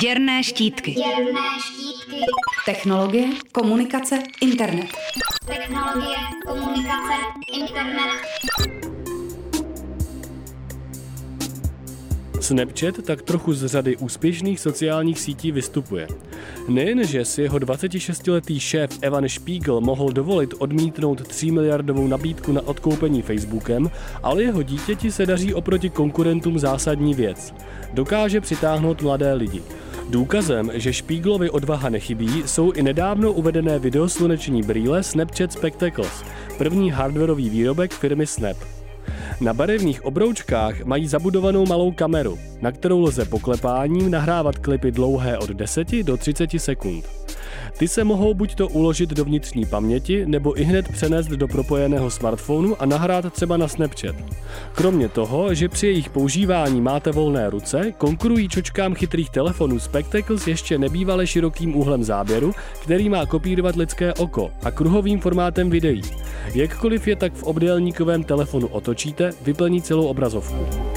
Děrné štítky. Děrné štítky. Technologie, komunikace, internet. Technologie, komunikace, internet. Snapchat tak trochu z řady úspěšných sociálních sítí vystupuje. Nejenže si jeho 26-letý šéf Evan Spiegel mohl dovolit odmítnout 3 miliardovou nabídku na odkoupení Facebookem, ale jeho dítěti se daří oproti konkurentům zásadní věc. Dokáže přitáhnout mladé lidi. Důkazem, že Špíglovi odvaha nechybí, jsou i nedávno uvedené videosluneční brýle Snapchat Spectacles, první hardwareový výrobek firmy Snap. Na barevných obroučkách mají zabudovanou malou kameru, na kterou lze poklepáním nahrávat klipy dlouhé od 10 do 30 sekund. Ty se mohou buď to uložit do vnitřní paměti, nebo i hned přenést do propojeného smartphonu a nahrát třeba na Snapchat. Kromě toho, že při jejich používání máte volné ruce, konkurují čočkám chytrých telefonů Spectacles ještě nebývale širokým úhlem záběru, který má kopírovat lidské oko a kruhovým formátem videí. Jakkoliv je tak v obdélníkovém telefonu otočíte, vyplní celou obrazovku.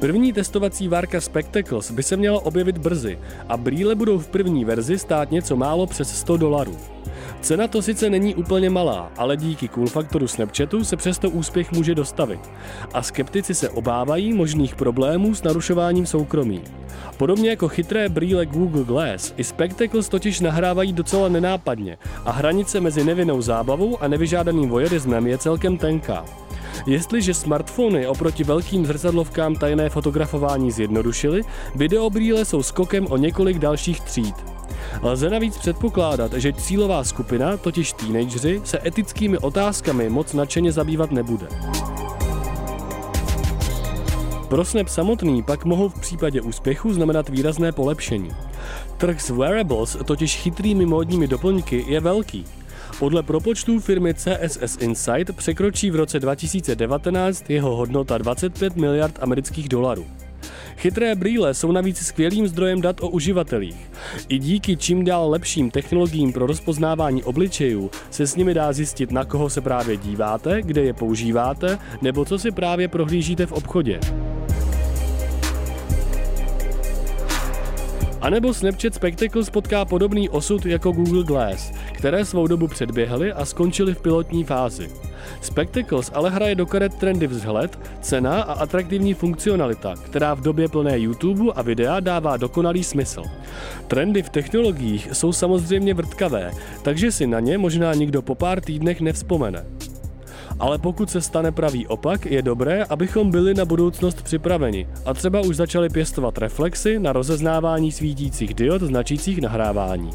První testovací várka Spectacles by se měla objevit brzy a brýle budou v první verzi stát něco málo přes 100 dolarů. Cena to sice není úplně malá, ale díky cool faktoru Snapchatu se přesto úspěch může dostavit. A skeptici se obávají možných problémů s narušováním soukromí. Podobně jako chytré brýle Google Glass, i Spectacles totiž nahrávají docela nenápadně a hranice mezi nevinnou zábavou a nevyžádaným voyeurismem je celkem tenká. Jestliže smartfony oproti velkým zrcadlovkám tajné fotografování zjednodušily, videobrýle jsou skokem o několik dalších tříd. Lze navíc předpokládat, že cílová skupina, totiž teenageři, se etickými otázkami moc nadšeně zabývat nebude. Pro Snap samotný pak mohou v případě úspěchu znamenat výrazné polepšení. Trh s wearables, totiž chytrými módními doplňky, je velký. Podle propočtů firmy CSS Insight překročí v roce 2019 jeho hodnota 25 miliard amerických dolarů. Chytré brýle jsou navíc skvělým zdrojem dat o uživatelích. I díky čím dál lepším technologiím pro rozpoznávání obličejů se s nimi dá zjistit, na koho se právě díváte, kde je používáte, nebo co si právě prohlížíte v obchodě. A nebo Snapchat Spectacles potká podobný osud jako Google Glass, které svou dobu předběhly a skončily v pilotní fázi. Spectacles ale hraje do karet trendy vzhled, cena a atraktivní funkcionalita, která v době plné YouTube a videa dává dokonalý smysl. Trendy v technologiích jsou samozřejmě vrtkavé, takže si na ně možná nikdo po pár týdnech nevzpomene. Ale pokud se stane pravý opak, je dobré, abychom byli na budoucnost připraveni a třeba už začali pěstovat reflexy na rozeznávání svítících diod značících nahrávání.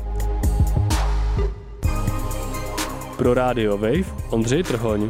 Pro Radio Wave Ondřej Trhoň.